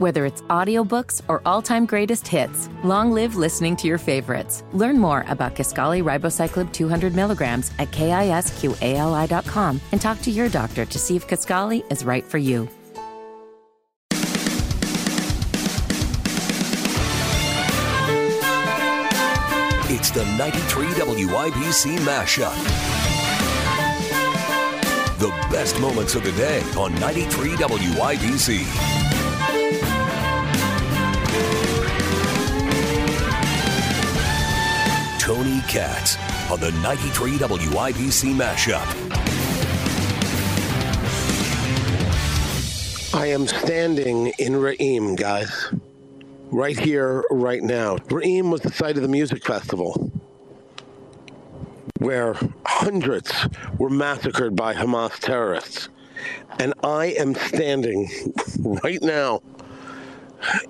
Whether it's audiobooks or all-time greatest hits, long live listening to your favorites. Learn more about Kisqali Ribociclib 200 milligrams at kisqali.com and talk to your doctor to see if Kisqali is right for you. It's the 93 WIBC mashup. The best moments of the day on 93 WIBC. Katz on the 93 WIBC mashup. I am standing in Re'im, guys. Right here, right now. Re'im was the site of the music festival where hundreds were massacred by Hamas terrorists. And I am standing right now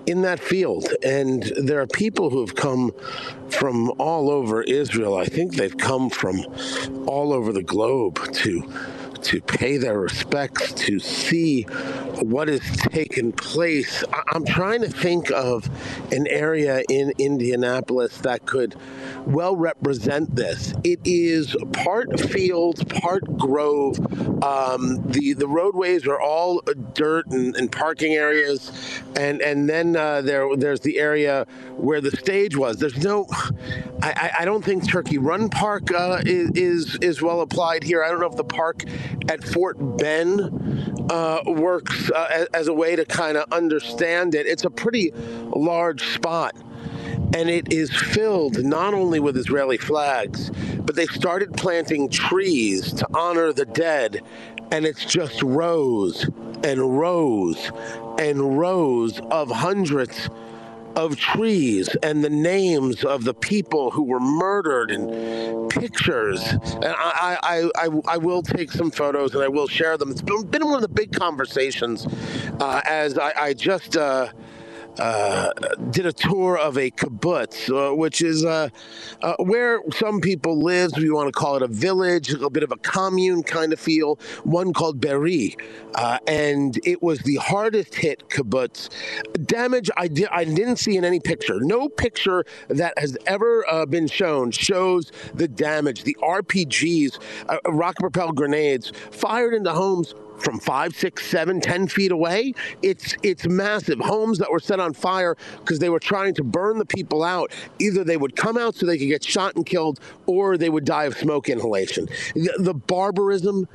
in that field. And there are people who have come from all over Israel. I think they've come from all over the globe to to pay their respects, to see what has taken place. I'm trying to think of an area in Indianapolis that could well represent this. It is part field, part grove. Um, the the roadways are all dirt and, and parking areas, and and then uh, there there's the area where the stage was. There's no, I, I- don't think Turkey Run Park uh, is is well applied here. I don't know if the park at Fort Ben uh, works uh, as, as a way to kind of understand it. It's a pretty large spot and it is filled not only with Israeli flags, but they started planting trees to honor the dead, and it's just rows and rows and rows of hundreds of trees and the names of the people who were murdered and pictures. And I, I, I, I will take some photos and I will share them. It's been, one of the big conversations uh, as I, I just. Uh, did a tour of a kibbutz, uh, which is uh, uh, where some people live. We want to call it a village, a bit of a commune kind of feel. One called Be'eri, uh, and it was the hardest hit kibbutz. Damage I did I didn't see in any picture. No picture that has ever uh, been shown shows the damage. The RPGs, rocket propelled grenades, fired into homes from five, six, seven, ten feet away. It's it's massive. Homes that were set on fire because they were trying to burn the people out. Either they would come out so they could get shot and killed, or they would die of smoke inhalation. The, the barbarism,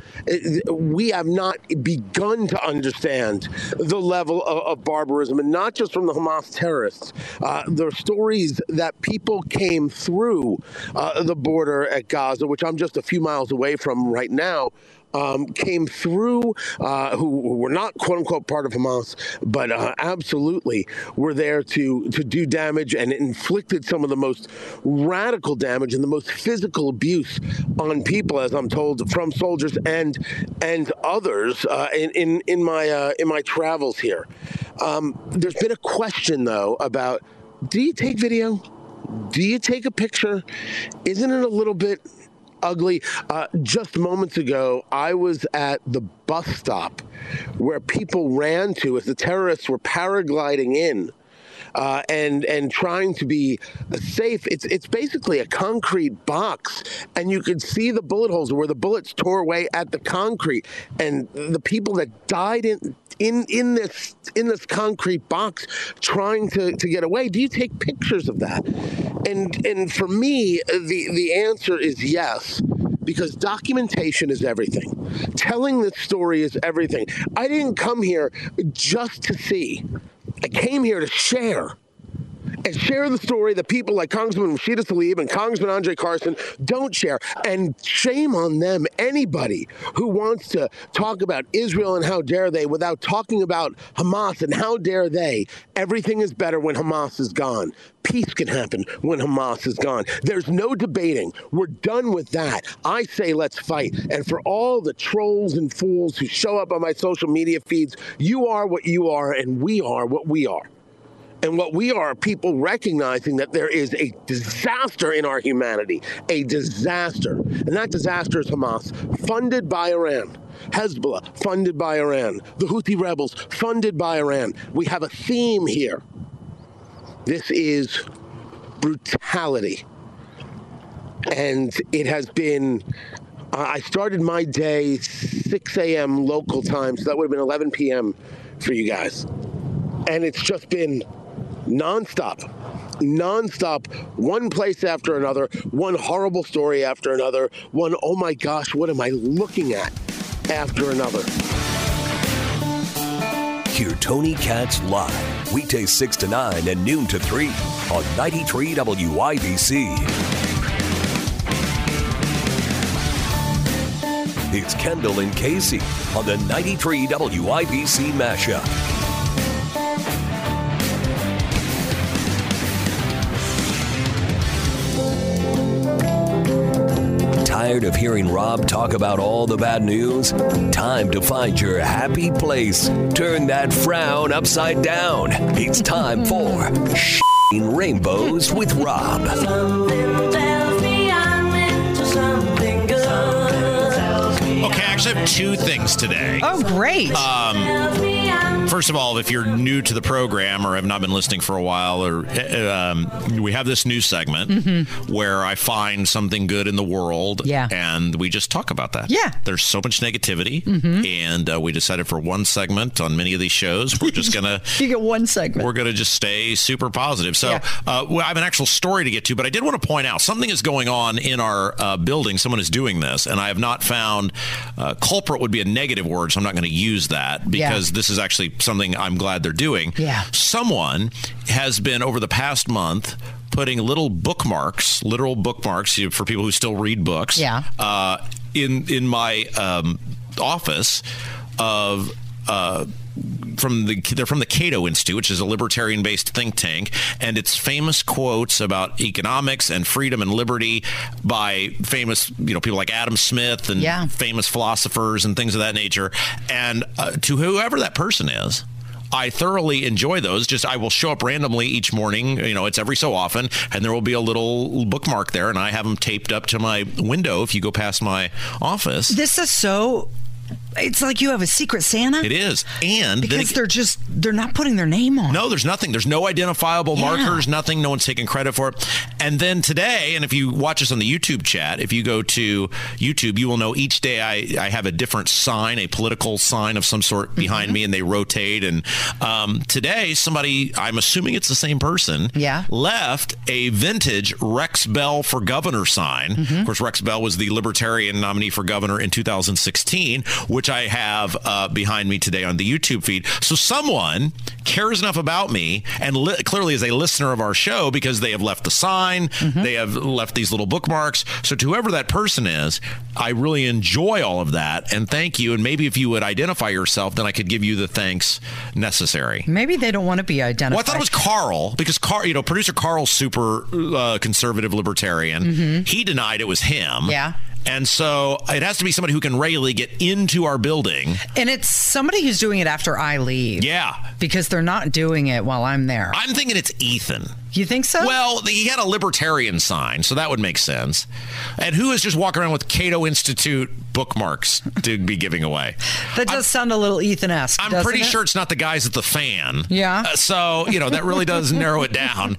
we have not begun to understand the level of, of barbarism, and not just from the Hamas terrorists. Uh, the stories that people came through uh, the border at Gaza, which I'm just a few miles away from right now um, came through, uh, who, were not quote unquote part of Hamas, but uh, absolutely were there to to do damage and inflicted some of the most radical damage and the most physical abuse on people, as I'm told, from soldiers and and others uh, in, in in my uh, in my travels here. Um, there's been a question though about do you take video? Do you take a picture? Isn't it a little bit ugly. Uh, just moments ago, I was at the bus stop where people ran to as the terrorists were paragliding in. Uh, and and trying to be safe. It's it's basically a concrete box, and you could see the bullet holes where the bullets tore away at the concrete, and the people that died in in in this in this concrete box trying to, to get away. Do you take pictures of that? And and for me, the the answer is yes because documentation is everything. Telling this story is everything. I didn't come here just to see. I came here to share and share the story that people like Congressman Rashida Tlaib and Congressman Andre Carson don't share. And shame on them, anybody who wants to talk about Israel and how dare they without talking about Hamas and how dare they. Everything is better when Hamas is gone. Peace can happen when Hamas is gone. There's no debating. We're done with that. I say let's fight. And for all the trolls and fools who show up on my social media feeds, you are what you are, and we are what we are. And what we are, people recognizing that there is a disaster in our humanity, a disaster. And that disaster is Hamas, funded by Iran, Hezbollah, funded by Iran. The Houthi rebels, funded by Iran. We have a theme here. This is brutality. And it has been, I started my day 6 a.m. local time, so that would have been 11 p.m. for you guys. And it's just been nonstop, nonstop, one place after another, one horrible story after another, one, oh my gosh, what am I looking at after another. Hear Tony Katz live, weekdays 6 to 9 and noon to 3 on 93 WIBC. It's Kendall and Casey on the 93 WIBC mashup. Tired of hearing Rob talk about all the bad news? Time to find your happy place. Turn that frown upside down. It's time for Rainbows with Rob. Okay, I actually have two things today. Oh, great. Um, first of all, if you're new to the program or have not been listening for a while, or uh, um, we have this new segment where I find something good in the world, Mm-hmm. Yeah. and we just talk about that. Yeah. Mm-hmm. there's so much negativity, and uh, we decided for one segment on many of these shows, we're just gonna. you get one segment. We're going to just stay super positive. So, Yeah. uh, well, I have an actual story to get to, but I did want to point out something is going on in our uh, building. Someone is doing this, and I have not found uh, culprit would be a negative word, so I'm not going to use that because this is actually something I'm glad they're doing. Yeah. Someone has been over the past month putting little bookmarks, literal bookmarks for people who still read books. Yeah. Uh, in in my um, office of. Uh, from the they're from the Cato Institute, which is a libertarian-based think tank, and it's famous quotes about economics and freedom and liberty by famous you know people like Adam Smith and Yeah. famous philosophers and things of that nature. And uh, to whoever that person is. I thoroughly enjoy those. Just I will show up randomly each morning. You know, it's every so often, and there will be a little bookmark there, and I have them taped up to my window. If you go past my office, this is so. It's like you have a secret Santa. it is, and because it- they're just they're not putting their name on. No, there's nothing. There's no identifiable Yeah. markers, nothing. No one's taking credit for it. And then today, and if you watch us on the YouTube chat, if you go to YouTube, you will know each day I, I have a different sign, a political sign of some sort Mm-hmm. behind me, and they rotate. And um, today, somebody, I'm assuming it's the same person, Yeah. left a vintage Rex Bell for governor sign. Mm-hmm. Of course, Rex Bell was the Libertarian nominee for governor in 2016, which I have uh, behind me today on the YouTube feed. So someone cares enough about me and li- clearly is a listener of our show because they have left the sign, Mm-hmm. they have left these little bookmarks. So to whoever that person is, I really enjoy all of that and thank you. And maybe if you would identify yourself, then I could give you the thanks necessary. Maybe they don't want to be identified. Well, I thought it was Carl because Carl, you know, producer Carl's super uh, conservative libertarian. He denied it was him. Mm-hmm. Yeah. And so it has to be somebody who can regularly get into our building. and it's somebody who's doing it after I leave. Yeah. Because they're not doing it while I'm there. I'm thinking it's Ethan. you think so? Well, he had a libertarian sign, so that would make sense. And who is just walking around with Cato Institute bookmarks to be giving away? that does sound a little Ethan-esque. I'm pretty it? sure it's not the guys at the fan. Yeah. Uh, so, you know, that really does narrow it down.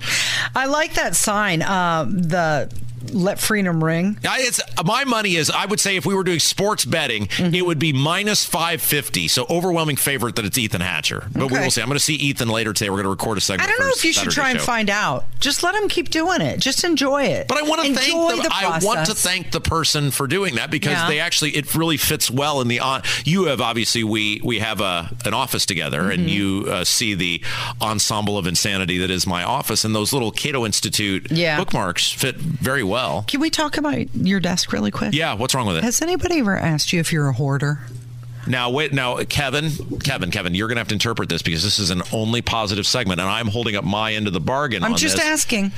I like that sign. Uh, the "Let Freedom Ring." I, it's my money is. I would say if we were doing sports betting, Mm-hmm. it would be minus five fifty. So overwhelming favorite that it's Ethan Hatcher. But we will see. I'm going to see Ethan later today. We're going to record a segment. I don't know if you should Saturday try and show. find out. Just let him keep doing it. Just enjoy it. But I want to thank the, the I want to thank the person for doing that because Yeah. they actually it really fits well in the on. You have obviously we we have a an office together Mm-hmm. and you uh, see the ensemble of insanity that is my office and those little Cato Institute Yeah. bookmarks fit very well. Can we talk about your desk really quick? Yeah, what's wrong with it? Has anybody ever asked you if you're a hoarder? Now wait, now Kevin, Kevin, Kevin, you're going to have to interpret this because this is an only positive segment, and I'm holding up my end of the bargain. I'm just this. asking.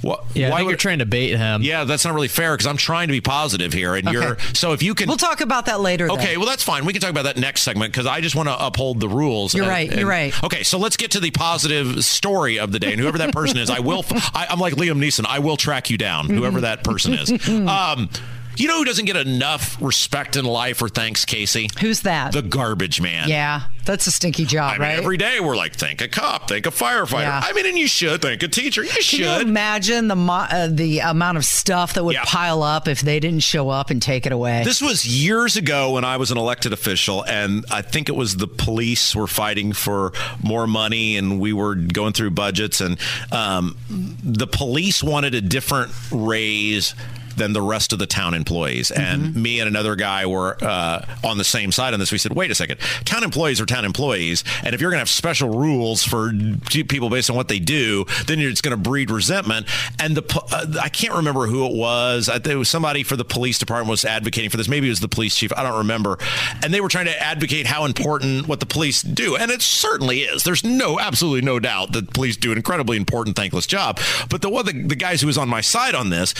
What, Yeah, why think you're trying to bait him. Yeah, that's not really fair because I'm trying to be positive here, and you're so if you can. We'll talk about that later. then. Okay, well that's fine. We can talk about that next segment because I just want to uphold the rules. You're And- right, you're right. Okay, so let's get to the positive story of the day, and whoever that person is, I will. I, I'm like Liam Neeson. I will track you down, whoever that person is. Um, You know who doesn't get enough respect in life or thanks, Casey? Who's that? The garbage man. yeah, that's a stinky job, I mean, right? every day we're like, thank a cop, thank a firefighter. Yeah. I mean, and you should thank a teacher. You Can should. you imagine the mo- uh, the amount of stuff that would Yeah. pile up if they didn't show up and take it away? This was years ago when I was an elected official, and I think it was the police were fighting for more money, and we were going through budgets, and um, the police wanted a different raise than the rest of the town employees. And me and another guy were uh, on the same side on this. We said, wait a second, town employees are town employees. And if you're going to have special rules for people based on what they do, then it's going to breed resentment. And the uh, I can't remember who it was. I think it was somebody for the police department was advocating for this. Maybe it was the police chief. I don't remember. And they were trying to advocate how important what the police do. And it certainly is. There's no, absolutely no doubt that police do an incredibly important, thankless job. But the one, the, the guys who was on my side on this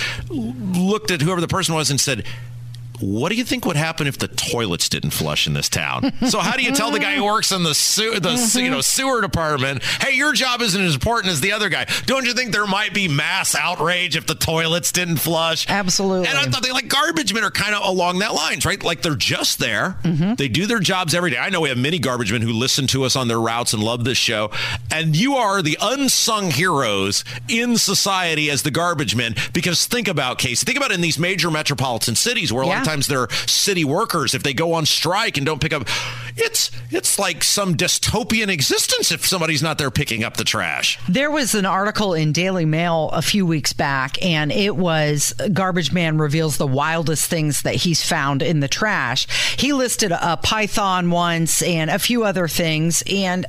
looked at whoever the person was and said, what do you think would happen if the toilets didn't flush in this town? so how do you tell the guy who works in the sewer, the you know sewer department, hey, your job isn't as important as the other guy? Don't you think there might be mass outrage if the toilets didn't flush? Absolutely. And I thought they like garbage men are kind of along that lines, right? Like they're just there. Mm-hmm. They do their jobs every day. I know we have many garbage men who listen to us on their routes and love this show. And you are the unsung heroes in society as the garbage men. Because think about Casey, think about in these major metropolitan cities where a lot of Yeah. times they're city workers. If they go on strike and don't pick up, it's it's like some dystopian existence if somebody's not there picking up the trash. There was an article in Daily Mail a few weeks back, and it was Garbage Man reveals the wildest things that he's found in the trash. He listed a python once and a few other things, and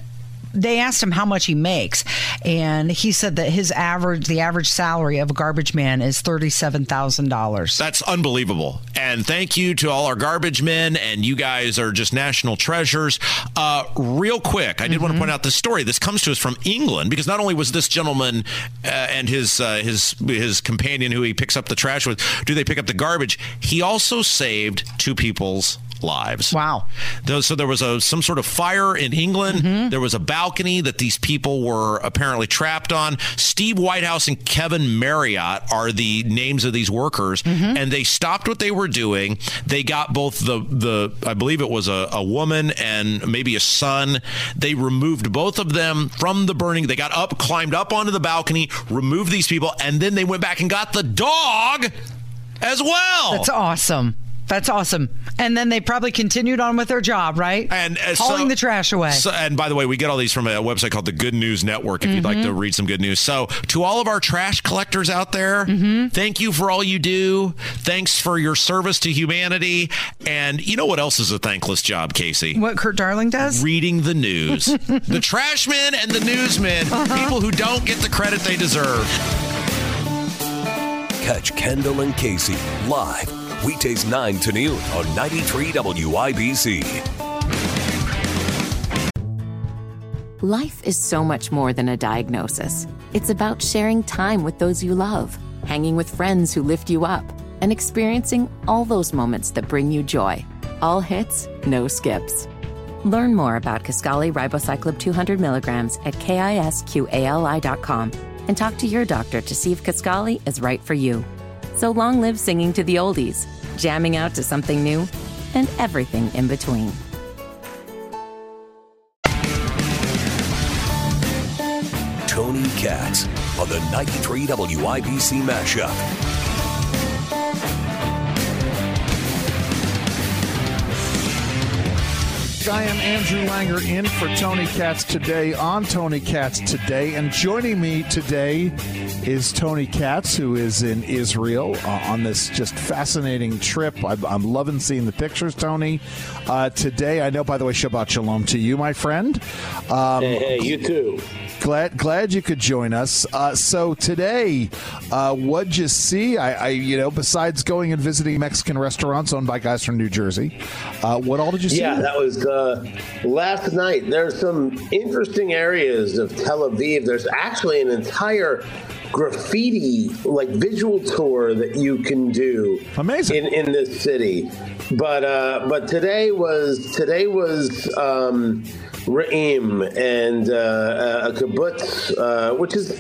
they asked him how much he makes, and he said that his average, the average salary of a garbage man is thirty-seven thousand dollars. That's unbelievable. And thank you to all our garbage men, and you guys are just national treasures. Uh, real quick, I did want to point out this story. This comes to us from England because not only was this gentleman uh, and his uh, his his companion who he picks up the trash with, do they pick up the garbage? He also saved two people's lives. Wow. So there was a some sort of fire in England. Mm-hmm. There was a balcony that these people were apparently trapped on. Steve Whitehouse and Kevin Marriott are the names of these workers, mm-hmm. and they stopped what they were doing. They got both the the I believe it was a, a woman and maybe a son. They removed both of them from the burning. They got up, climbed up onto the balcony, removed these people, and then they went back and got the dog as well. That's awesome. That's awesome. And then they probably continued on with their job, right? and uh, hauling so- the trash away. So, and by the way, we get all these from a website called the Good News Network. If you'd like Mm-hmm. to read some good news, so to all of our trash collectors out there, Mm-hmm. thank you for all you do. Thanks for your service to humanity. And you know what else is a thankless job, Casey? what Kurt Darling does? Reading the news. the trash men and the newsmen, Uh-huh. people who don't get the credit they deserve. Catch Kendall and Casey live weekdays 9 to noon on 93 WIBC. Life is so much more than a diagnosis. It's about sharing time with those you love, hanging with friends who lift you up, and experiencing all those moments that bring you joy. All hits, no skips. Learn more about Kisqali Ribociclib 200 milligrams at kisqali.com and talk to your doctor to see if Kisqali is right for you. So long live singing to the oldies, jamming out to something new, and everything in between. Tony Katz on the 93 WIBC mashup. I am Andrew Langer in for Tony Katz today on Tony Katz today. And joining me today is Tony Katz, who is in Israel uh, on this just fascinating trip. I'm, I'm loving seeing the pictures, Tony. Uh, today, I know, by the way, Shabbat Shalom to you, my friend. Um, Hey, hey, you too. Glad, glad you could join us. Uh, so today, uh, what'd you see? I, I, you know, besides going and visiting Mexican restaurants owned by guys from New Jersey, uh, what all did you see? Yeah, that was uh, last night. There's some interesting areas of Tel Aviv. There's actually an entire graffiti, like visual tour that you can do. Amazing. in, in this city. But uh, but today was today was um, Re'im and uh, a kibbutz, uh, which is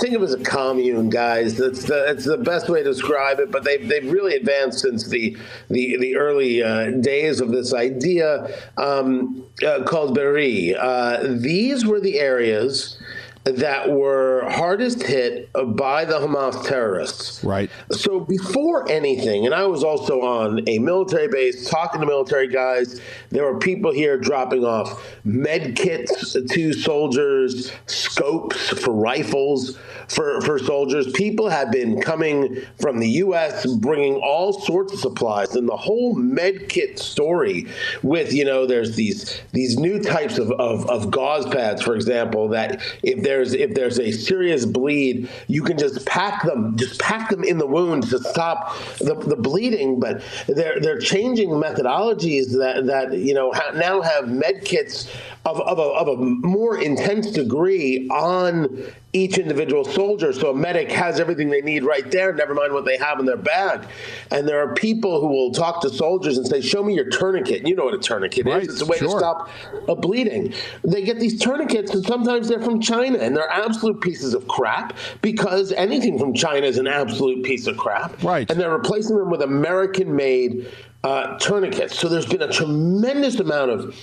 think of it as a commune, guys. That's the that's the best way to describe it. But they've they've really advanced since the the the early uh, days of this idea um, uh, called Be'eri. Uh, these were the areas that were hardest hit by the Hamas terrorists. Right. So before anything, and I was also on a military base talking to military guys, there were people here dropping off med kits to soldiers, scopes for rifles for, for soldiers. People have been coming from the U.S. bringing all sorts of supplies, and the whole med kit story with, you know, there's these these new types of, of, of gauze pads, for example, that if there's if there's a serious bleed, you can just pack them, just pack them in the wound to stop the, the bleeding. But they're they're changing methodologies that that you know now have med kits of, of, a, of a more intense degree on each individual soldier. So a medic has everything they need right there, never mind what they have in their bag. And there are people who will talk to soldiers and say, Show me your tourniquet. And you know what a tourniquet right, is. It's a way sure. to stop a bleeding. They get these tourniquets, and sometimes they're from China, and they're absolute pieces of crap because anything from China is an absolute piece of crap. Right. And they're replacing them with American made uh, tourniquets. So there's been a tremendous amount of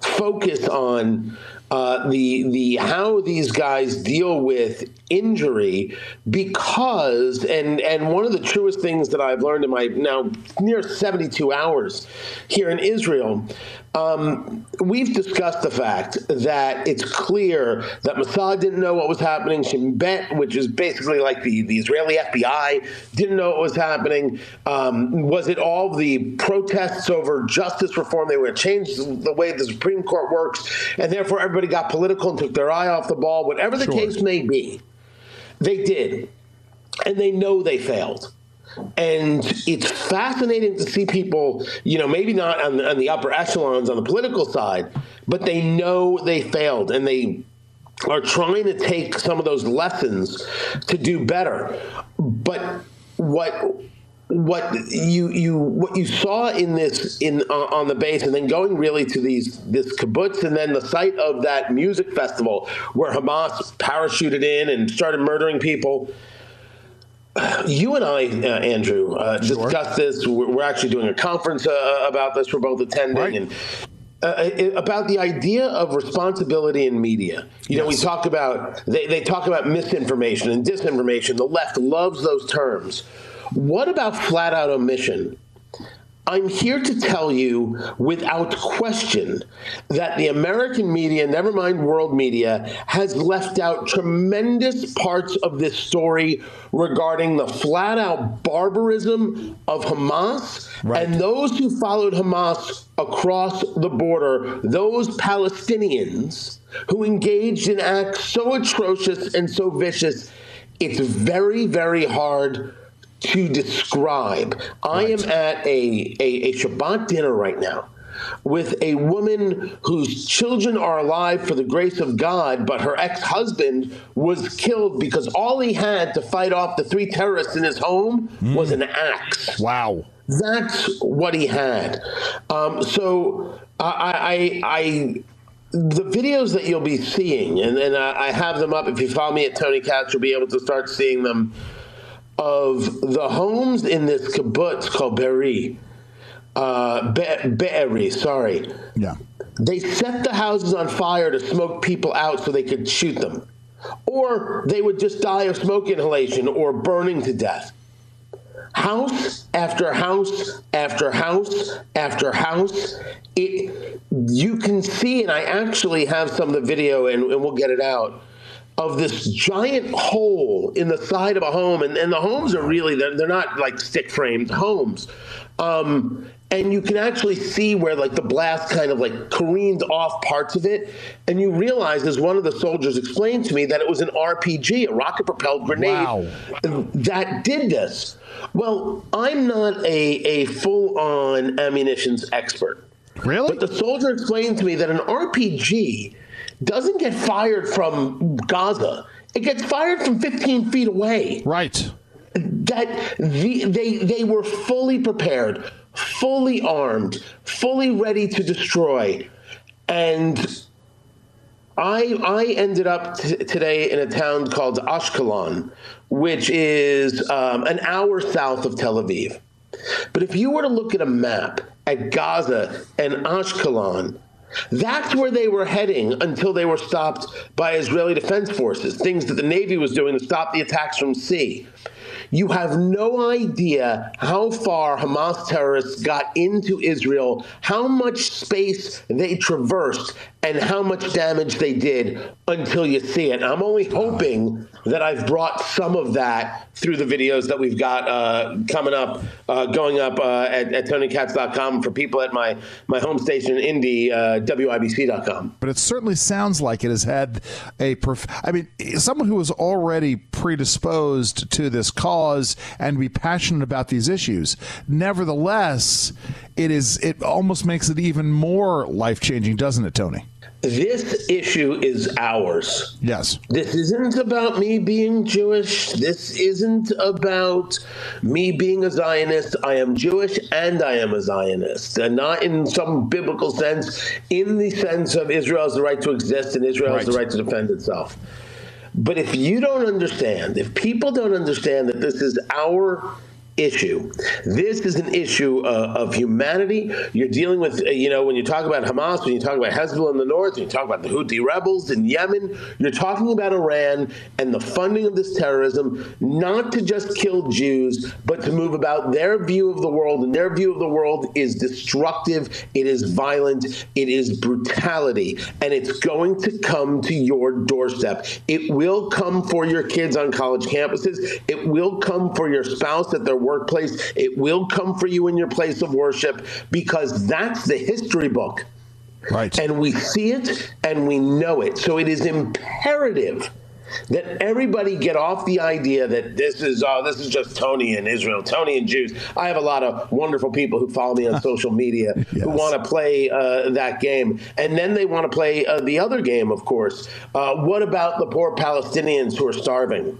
focus on uh, the the how these guys deal with injury because and and one of the truest things that I've learned in my now near 72 hours here in Israel um, we've discussed the fact that it's clear that Mossad didn't know what was happening. Shin Bet, which is basically like the, the Israeli FBI, didn't know what was happening. Um, was it all the protests over justice reform? They were going to change the way the Supreme Court works, and therefore everybody got political and took their eye off the ball. Whatever the Sure. case may be, they did. And they know they failed. And it's fascinating to see people, you know, maybe not on the, on the upper echelons on the political side, but they know they failed and they are trying to take some of those lessons to do better. But what what you you what you saw in this in uh, on the base and then going really to these this kibbutz and then the site of that music festival where Hamas parachuted in and started murdering people you and I, uh, Andrew, uh, discussed this. We're, we're actually doing a conference uh, about this. We're both attending, Right. and uh, about the idea of responsibility in media. You know, we talk about they, they talk about misinformation and disinformation. The left loves those terms. What about flat out omission? I'm here to tell you without question that the American media, never mind world media, has left out tremendous parts of this story regarding the flat out barbarism of Hamas Right. and those who followed Hamas across the border, those Palestinians who engaged in acts so atrocious and so vicious. It's very, very hard to describe. I am at a, a, a Shabbat dinner right now with a woman whose children are alive for the grace of God, but her ex husband was killed because all he had to fight off the three terrorists in his home was an axe. Wow. That's what he had. Um, so I, I, I, the videos that you'll be seeing, and then I, I have them up. If you follow me at Tony Katz, you'll be able to start seeing them. Of the homes in this kibbutz called Be'eri, uh, Be- Be'eri, sorry, Yeah. they set the houses on fire to smoke people out so they could shoot them. Or they would just die of smoke inhalation or burning to death. House after house after house after house. It you can see, and I actually have some of the video, and, and we'll get it out of this giant hole in the side of a home, and, and the homes are really they're, they're not like stick framed homes. Um, and you can actually see where like the blast kind of like careened off parts of it, and you realize, as one of the soldiers explained to me, that it was an RPG, a rocket propelled grenade Wow. that did this. Well, I'm not a, a full on ammunitions expert. Really? But the soldier explained to me that an RPG doesn't get fired from Gaza. It gets fired from 15 feet away. Right. That the, they they were fully prepared, fully armed, fully ready to destroy, and I I ended up t- today in a town called Ashkelon, which is um, an hour south of Tel Aviv. But if you were to look at a map at Gaza and Ashkelon, that's where they were heading until they were stopped by Israeli Defense Forces, things that the Navy was doing to stop the attacks from sea. You have no idea how far Hamas terrorists got into Israel, how much space they traversed, and how much damage they did until you see it. I'm only hoping that I've brought some of that through the videos that we've got uh, coming up, uh, going up uh, at, at TonyKatz.com for people at my, my home station in Indy, uh, WIBC.com. But it certainly sounds like it has had a. Prof- I mean, someone who is already predisposed to this cause and be passionate about these issues. Nevertheless, it is. It almost makes it even more life changing, doesn't it, Tony? This issue is ours. Yes. This isn't about me being Jewish. This isn't about me being a Zionist. I am Jewish and I am a Zionist. And not in some biblical sense, in the sense of Israel has the right to exist and Israel has the right to defend itself. But if you don't understand, if people don't understand that this is our issue. This is an issue uh, of humanity. You're dealing with, uh, you know, when you talk about Hamas, when you talk about Hezbollah in the north, when you talk about the Houthi rebels in Yemen, you're talking about Iran and the funding of this terrorism, not to just kill Jews, but to move about their view of the world. And their view of the world is destructive, it is violent, it is brutality, and it's going to come to your doorstep. It will come for your kids on college campuses, it will come for your spouse at their workplace. It will come for you in your place of worship because that's the history book. Right. And we see it and we know it. So it is imperative that everybody get off the idea that this is oh this is just Tony and Israel, Tony and Jews. I have a lot of wonderful people who follow me on social media yes. who want to play uh, that game, and then they want to play uh, the other game. Of course, uh, what about the poor Palestinians who are starving?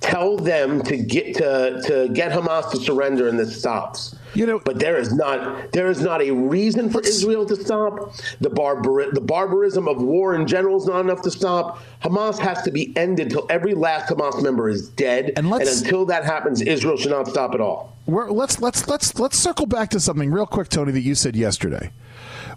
Tell them to get to to get Hamas to surrender, and this stops. You know, but there is not there is not a reason for Israel to stop. The barbar the barbarism of war in general is not enough to stop. Hamas has to be ended until every last Hamas member is dead, and, and until that happens, Israel should not stop at all. let's let's let's let's circle back to something real quick, Tony, that you said yesterday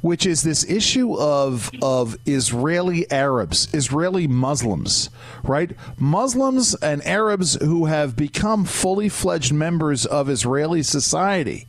which is this issue of of Israeli Arabs, Israeli Muslims, right? Muslims and Arabs who have become fully fledged members of Israeli society.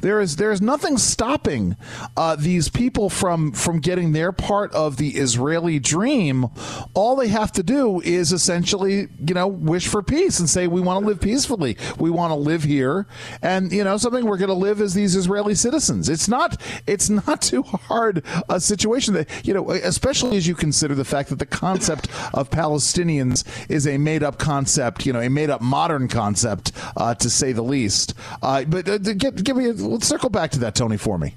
There is there is nothing stopping uh, these people from from getting their part of the Israeli dream. All they have to do is essentially, you know, wish for peace and say we want to live peacefully. We want to live here, and you know, something we're going to live as these Israeli citizens. It's not it's not too hard a situation that you know, especially as you consider the fact that the concept of Palestinians is a made up concept. You know, a made up modern concept uh, to say the least. Uh, but uh, give, give me a circle back to that, Tony, for me.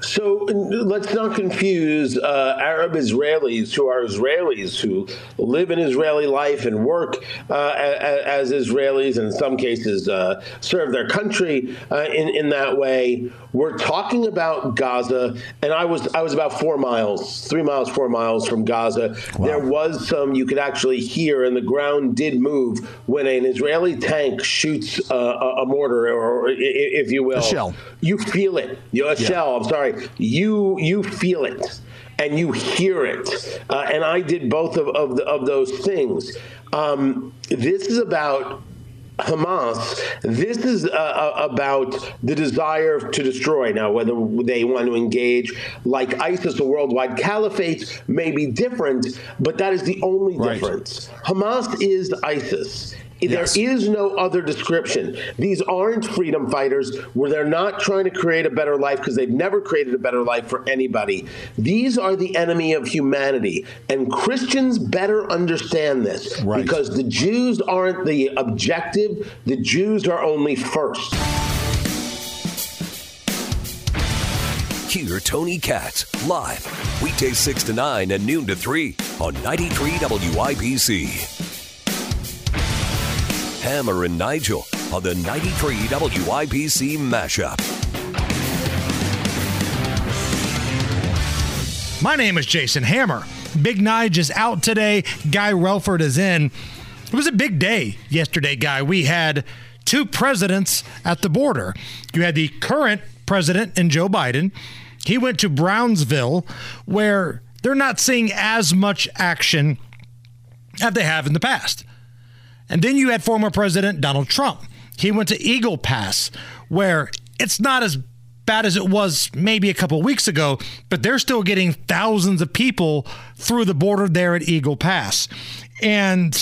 So let's not confuse uh, Arab Israelis who are Israelis who live in Israeli life and work uh, as, Israelis, and in some cases uh, serve their country uh, in in that way. We're talking about Gaza, and I was I was about four miles, three miles, four miles from Gaza. Wow. There was some you could actually hear, and the ground did move when an Israeli tank shoots a, a mortar, or, if you will, a shell. You feel it. You know, a yeah. shell. Sorry. You you feel it and you hear it. Uh, and I did both of, of, the, of those things. Um, this is about Hamas, this is uh, uh, about the desire to destroy. Now, whether they want to engage like ISIS, a worldwide caliphate, may be different, but that is the only right. difference. Hamas is ISIS. Yes. There is no other description. These aren't freedom fighters where they're not trying to create a better life because they've never created a better life for anybody. These are the enemy of humanity. And Christians better understand this right. because the Jews aren't the objective, the Jews are only first. Hear Tony Katz live, weekdays 6 to 9 and noon to 3 on 93 WIBC. Hammer and Nigel on the 93 WIBC mashup. My name is Jason Hammer. Big Nige is out today. Guy Relford is in. It was a big day yesterday, Guy. We had two presidents at the border. You had the current president and Joe Biden. He went to Brownsville, where they're not seeing as much action as they have in the past. And then you had former President Donald Trump. He went to Eagle Pass, where it's not as bad as it was maybe a couple weeks ago, but they're still getting thousands of people through the border there at Eagle Pass. And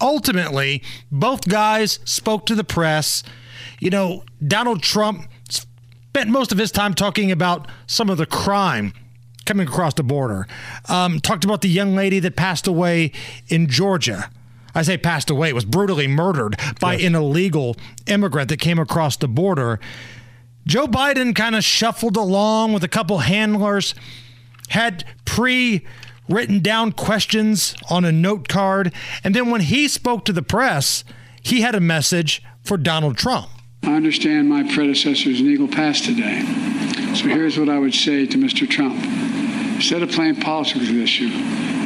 ultimately, both guys spoke to the press. You know, Donald Trump spent most of his time talking about some of the crime coming across the border. Um, talked about the young lady that passed away in Georgia. I say passed away, was brutally murdered by yes. an illegal immigrant that came across the border. Joe Biden kind of shuffled along with a couple handlers, had pre written down questions on a note card, and then when he spoke to the press, he had a message for Donald Trump. I understand my predecessors in Eagle Pass today. So here's what I would say to Mr. Trump. Instead of playing politics with this issue,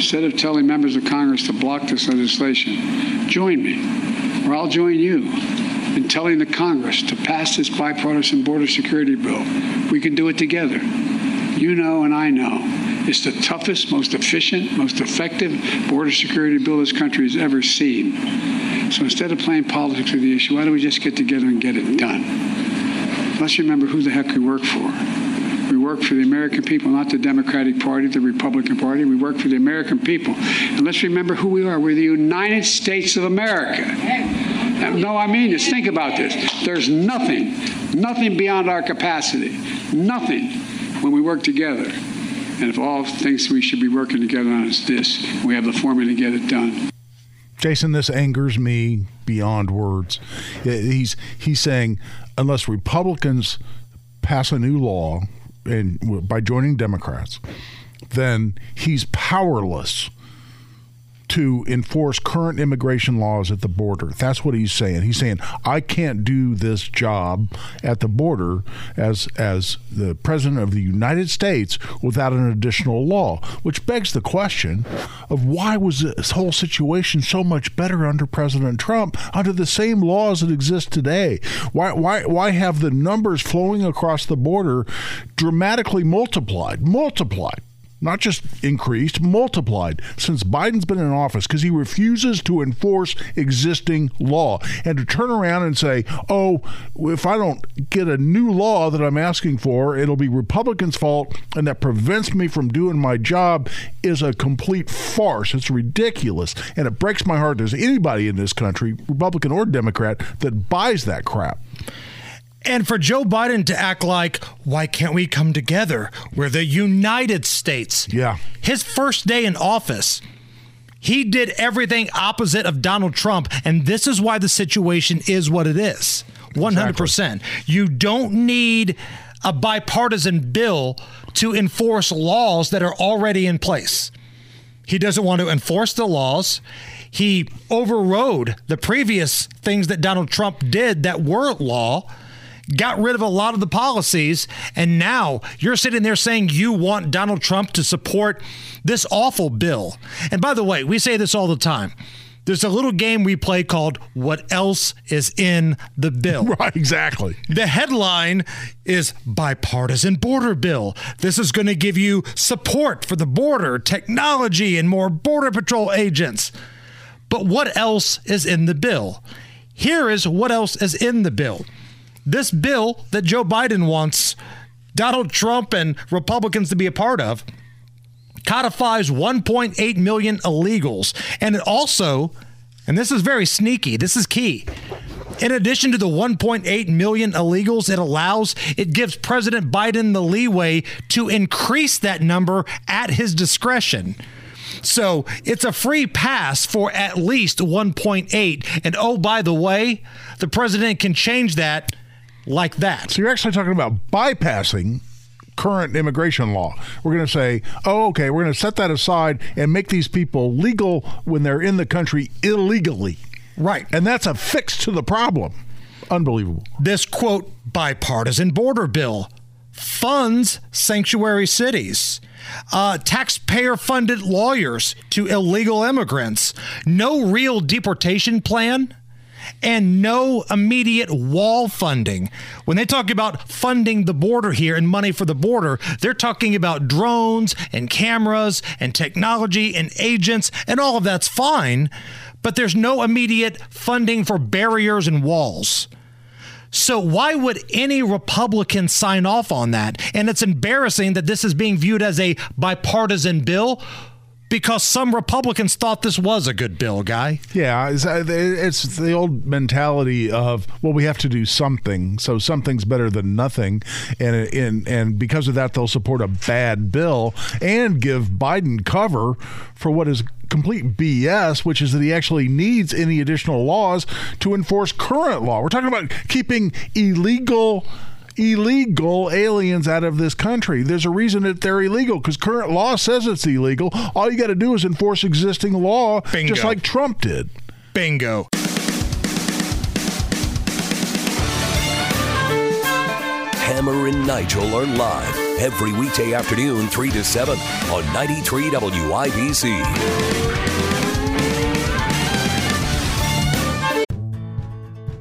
instead of telling members of Congress to block this legislation, join me, or I'll join you in telling the Congress to pass this bipartisan border security bill. We can do it together. You know, and I know. It's the toughest, most efficient, most effective border security bill this country has ever seen. So instead of playing politics with the issue, why don't we just get together and get it done? Let's remember who the heck we work for. Work for the American people, not the Democratic Party, the Republican Party. We work for the American people. And let's remember who we are. We're the United States of America. No, I mean this. Think about this. There's nothing, nothing beyond our capacity. Nothing when we work together. And if all things we should be working together on is this, we have the formula to get it done. Jason, this angers me beyond words. He's he's saying unless Republicans pass a new law and by joining Democrats, then he's powerless to enforce current immigration laws at the border. That's what he's saying. He's saying I can't do this job at the border as as the president of the United States without an additional law, which begs the question of why was this whole situation so much better under President Trump under the same laws that exist today? Why why why have the numbers flowing across the border dramatically multiplied, multiplied? Not just increased, multiplied since Biden's been in office because he refuses to enforce existing law and to turn around and say, oh, if I don't get a new law that I'm asking for, it'll be Republicans' fault and that prevents me from doing my job is a complete farce. It's ridiculous. And it breaks my heart there's anybody in this country, Republican or Democrat, that buys that crap. And for Joe Biden to act like, why can't we come together? We're the United States. Yeah. His first day in office, he did everything opposite of Donald Trump. And this is why the situation is what it is 100%. Exactly. You don't need a bipartisan bill to enforce laws that are already in place. He doesn't want to enforce the laws. He overrode the previous things that Donald Trump did that weren't law got rid of a lot of the policies, and now you're sitting there saying you want Donald Trump to support this awful bill. And by the way, we say this all the time. There's a little game we play called What Else is in the Bill? Right, exactly. The headline is Bipartisan Border Bill. This is going to give you support for the border, technology, and more Border Patrol agents. But what else is in the bill? Here is what else is in the bill this bill that Joe Biden wants Donald Trump and Republicans to be a part of codifies 1.8 million illegals. And it also, and this is very sneaky, this is key. In addition to the 1.8 million illegals it allows, it gives President Biden the leeway to increase that number at his discretion. So it's a free pass for at least 1.8. And oh, by the way, the president can change that like that. So you're actually talking about bypassing current immigration law. We're going to say, oh, okay, we're going to set that aside and make these people legal when they're in the country illegally. Right. And that's a fix to the problem. Unbelievable. This quote bipartisan border bill funds sanctuary cities. uh, taxpayer funded lawyers to illegal immigrants, no real deportation plan, and no immediate wall funding. When they talk about funding the border here and money for the border, they're talking about drones and cameras and technology and agents, and all of that's fine, but there's no immediate funding for barriers and walls. So why would any Republican sign off on that? And it's embarrassing that this is being viewed as a bipartisan bill because some Republicans thought this was a good bill, guy. Yeah, it's, it's, the old mentality of well, we have to do something, so something's better than nothing, and and and because of that, they'll support a bad bill and give Biden cover for what is complete BS, which is that he actually needs any additional laws to enforce current law. We're talking about keeping illegal illegal aliens out of this country. There's a reason that they're illegal because current law says it's illegal. All you got to do is enforce existing law, Bingo. just like Trump did. Bingo. Hammer and Nigel are live every weekday afternoon, 3 to 7 on 93 WIBC.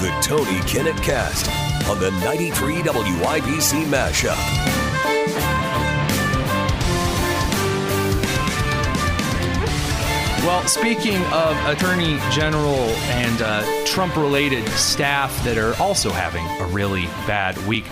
The Tony Kinnett Cast on the 93 WIBC Mashup. Well, speaking of Attorney General and uh, Trump related staff that are also having a really bad week.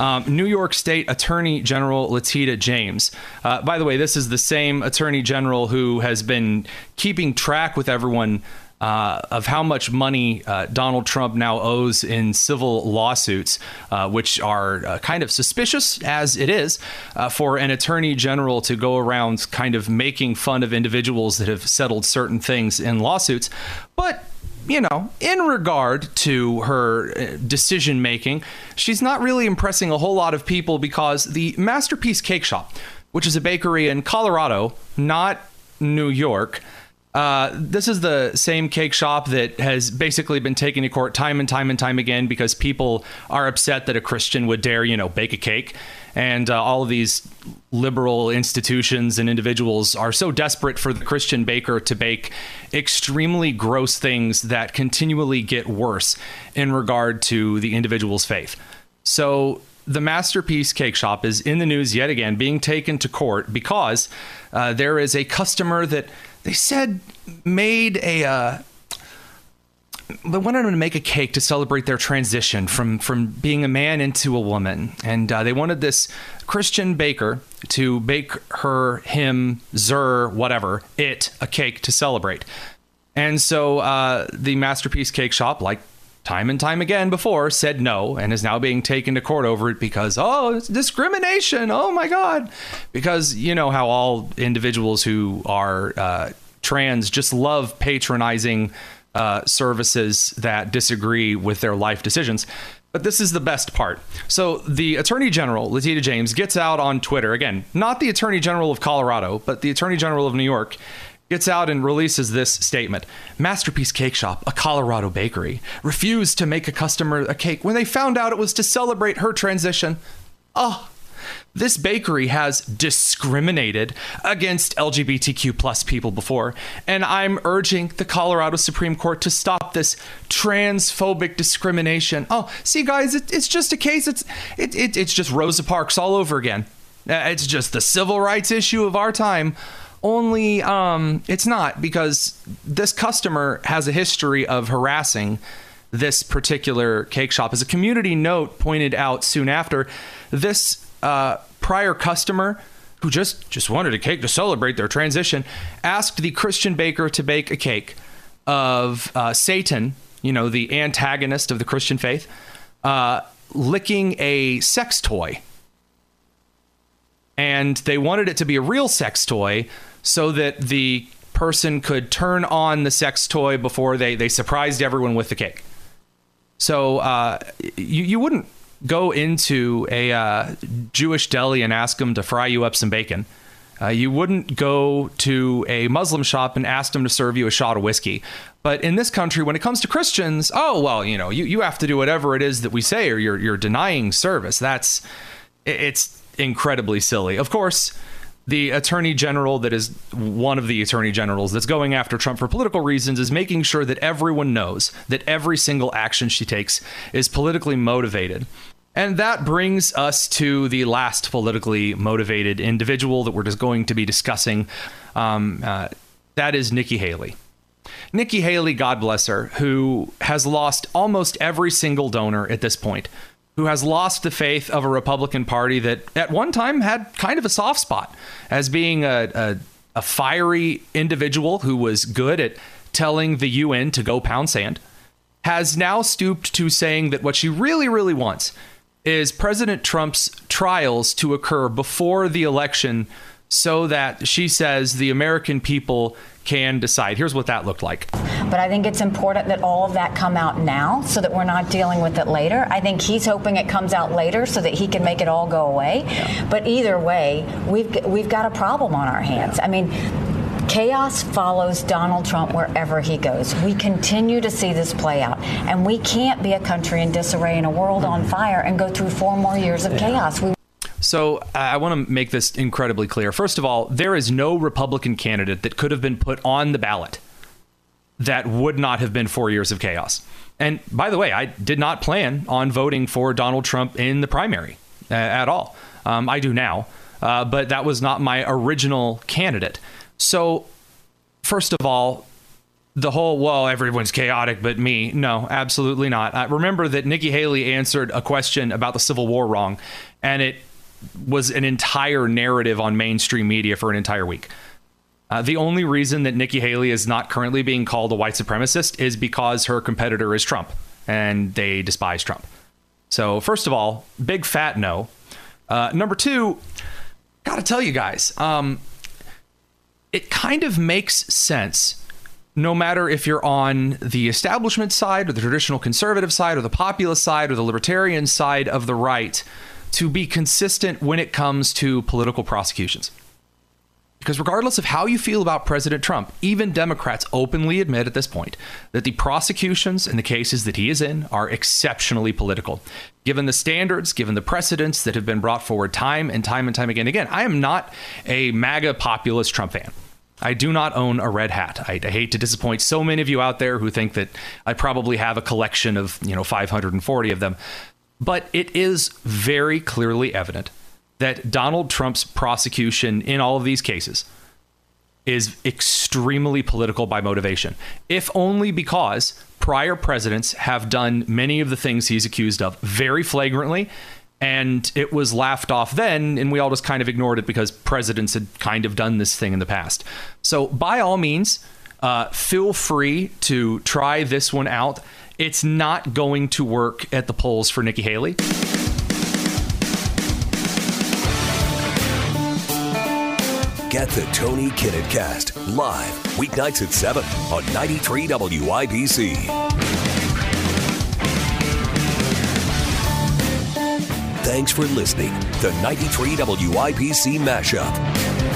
Um, New York State Attorney General Letitia James. Uh, by the way, this is the same Attorney General who has been keeping track with everyone uh, of how much money uh, Donald Trump now owes in civil lawsuits, uh, which are uh, kind of suspicious as it is uh, for an attorney general to go around kind of making fun of individuals that have settled certain things in lawsuits. But you know, in regard to her decision making, she's not really impressing a whole lot of people because the Masterpiece Cake Shop, which is a bakery in Colorado, not New York, uh, this is the same cake shop that has basically been taken to court time and time and time again because people are upset that a Christian would dare, you know, bake a cake. And uh, all of these liberal institutions and individuals are so desperate for the Christian baker to bake extremely gross things that continually get worse in regard to the individual's faith. So the Masterpiece Cake Shop is in the news yet again, being taken to court because uh, there is a customer that they said made a. Uh, they wanted them to make a cake to celebrate their transition from from being a man into a woman, and uh, they wanted this Christian baker to bake her, him, zer, whatever, it a cake to celebrate. And so uh, the Masterpiece Cake Shop, like time and time again before, said no and is now being taken to court over it because, oh, it's discrimination. Oh my God. Because you know how all individuals who are uh, trans just love patronizing uh, services that disagree with their life decisions. But this is the best part. So the Attorney General, Letitia James, gets out on Twitter again, not the Attorney General of Colorado, but the Attorney General of New York, gets out and releases this statement Masterpiece Cake Shop, a Colorado bakery, refused to make a customer a cake when they found out it was to celebrate her transition. Oh, this bakery has discriminated against LGBTQ plus people before, and I'm urging the Colorado Supreme Court to stop this transphobic discrimination. Oh, see, guys, it, it's just a case. It's it, it, it's just Rosa Parks all over again. Uh, It's just the civil rights issue of our time. Only um, it's not because this customer has a history of harassing this particular cake shop. As a community note pointed out soon after, this uh, prior customer who just just wanted a cake to celebrate their transition asked the Christian baker to bake a cake of uh, Satan, you know, the antagonist of the Christian faith, uh, licking a sex toy. and they wanted it to be a real sex toy so that the person could turn on the sex toy before they, they surprised everyone with the cake. So uh, you, you wouldn't go into a uh, Jewish deli and ask them to fry you up some bacon. Uh, you wouldn't go to a Muslim shop and ask them to serve you a shot of whiskey. But in this country, when it comes to Christians, oh well, you know, you, you have to do whatever it is that we say, or you're you're denying service. That's it's incredibly silly. Of course, the attorney general that is one of the attorney generals that's going after Trump for political reasons is making sure that everyone knows that every single action she takes is politically motivated. And that brings us to the last politically motivated individual that we're just going to be discussing. Um, uh, that is Nikki Haley. Nikki Haley, God bless her, who has lost almost every single donor at this point, who has lost the faith of a Republican Party that at one time had kind of a soft spot as being a, a, a fiery individual who was good at telling the UN to go pound sand, has now stooped to saying that what she really, really wants is President Trump's trials to occur before the election so that she says the American people can decide. Here's what that looked like. But I think it's important that all of that come out now so that we're not dealing with it later. I think he's hoping it comes out later so that he can make it all go away. Yeah. But either way, we've we've got a problem on our hands. I mean, Chaos follows Donald Trump wherever he goes. We continue to see this play out. And we can't be a country in disarray and a world hmm. on fire and go through four more years of yeah. chaos. We so I want to make this incredibly clear. First of all, there is no Republican candidate that could have been put on the ballot that would not have been four years of chaos. And by the way, I did not plan on voting for Donald Trump in the primary uh, at all. Um, I do now, uh, but that was not my original candidate. So, first of all, the whole well everyone's chaotic but me no absolutely not uh, remember that nikki haley answered a question about the civil war wrong and it was an entire narrative on mainstream media for an entire week. Uh, the only reason that nikki haley is not currently being called a white supremacist is because her competitor is trump and they despise trump. So first of all big fat no. Uh, number two gotta tell you guys um, it kind of makes sense no matter if you're on the establishment side or the traditional conservative side or the populist side or the libertarian side of the right to be consistent when it comes to political prosecutions. Because regardless of how you feel about President Trump, even Democrats openly admit at this point that the prosecutions and the cases that he is in are exceptionally political. Given the standards, given the precedents that have been brought forward time and time and time again. Again, I am not a MAGA populist Trump fan. I do not own a red hat. I, I, hate to disappoint so many of you out there who think that I probably have a collection of, you know, 540 of them. But it is very clearly evident that Donald Trump's prosecution in all of these cases is extremely political by motivation, if only because prior presidents have done many of the things he's accused of very flagrantly. And it was laughed off then, and we all just kind of ignored it because presidents had kind of done this thing in the past. So, by all means, uh, feel free to try this one out. It's not going to work at the polls for Nikki Haley. Get the Tony Kinnett Cast live weeknights at 7 on 93 WIBC. Thanks for listening to 93 WIBC Mashup.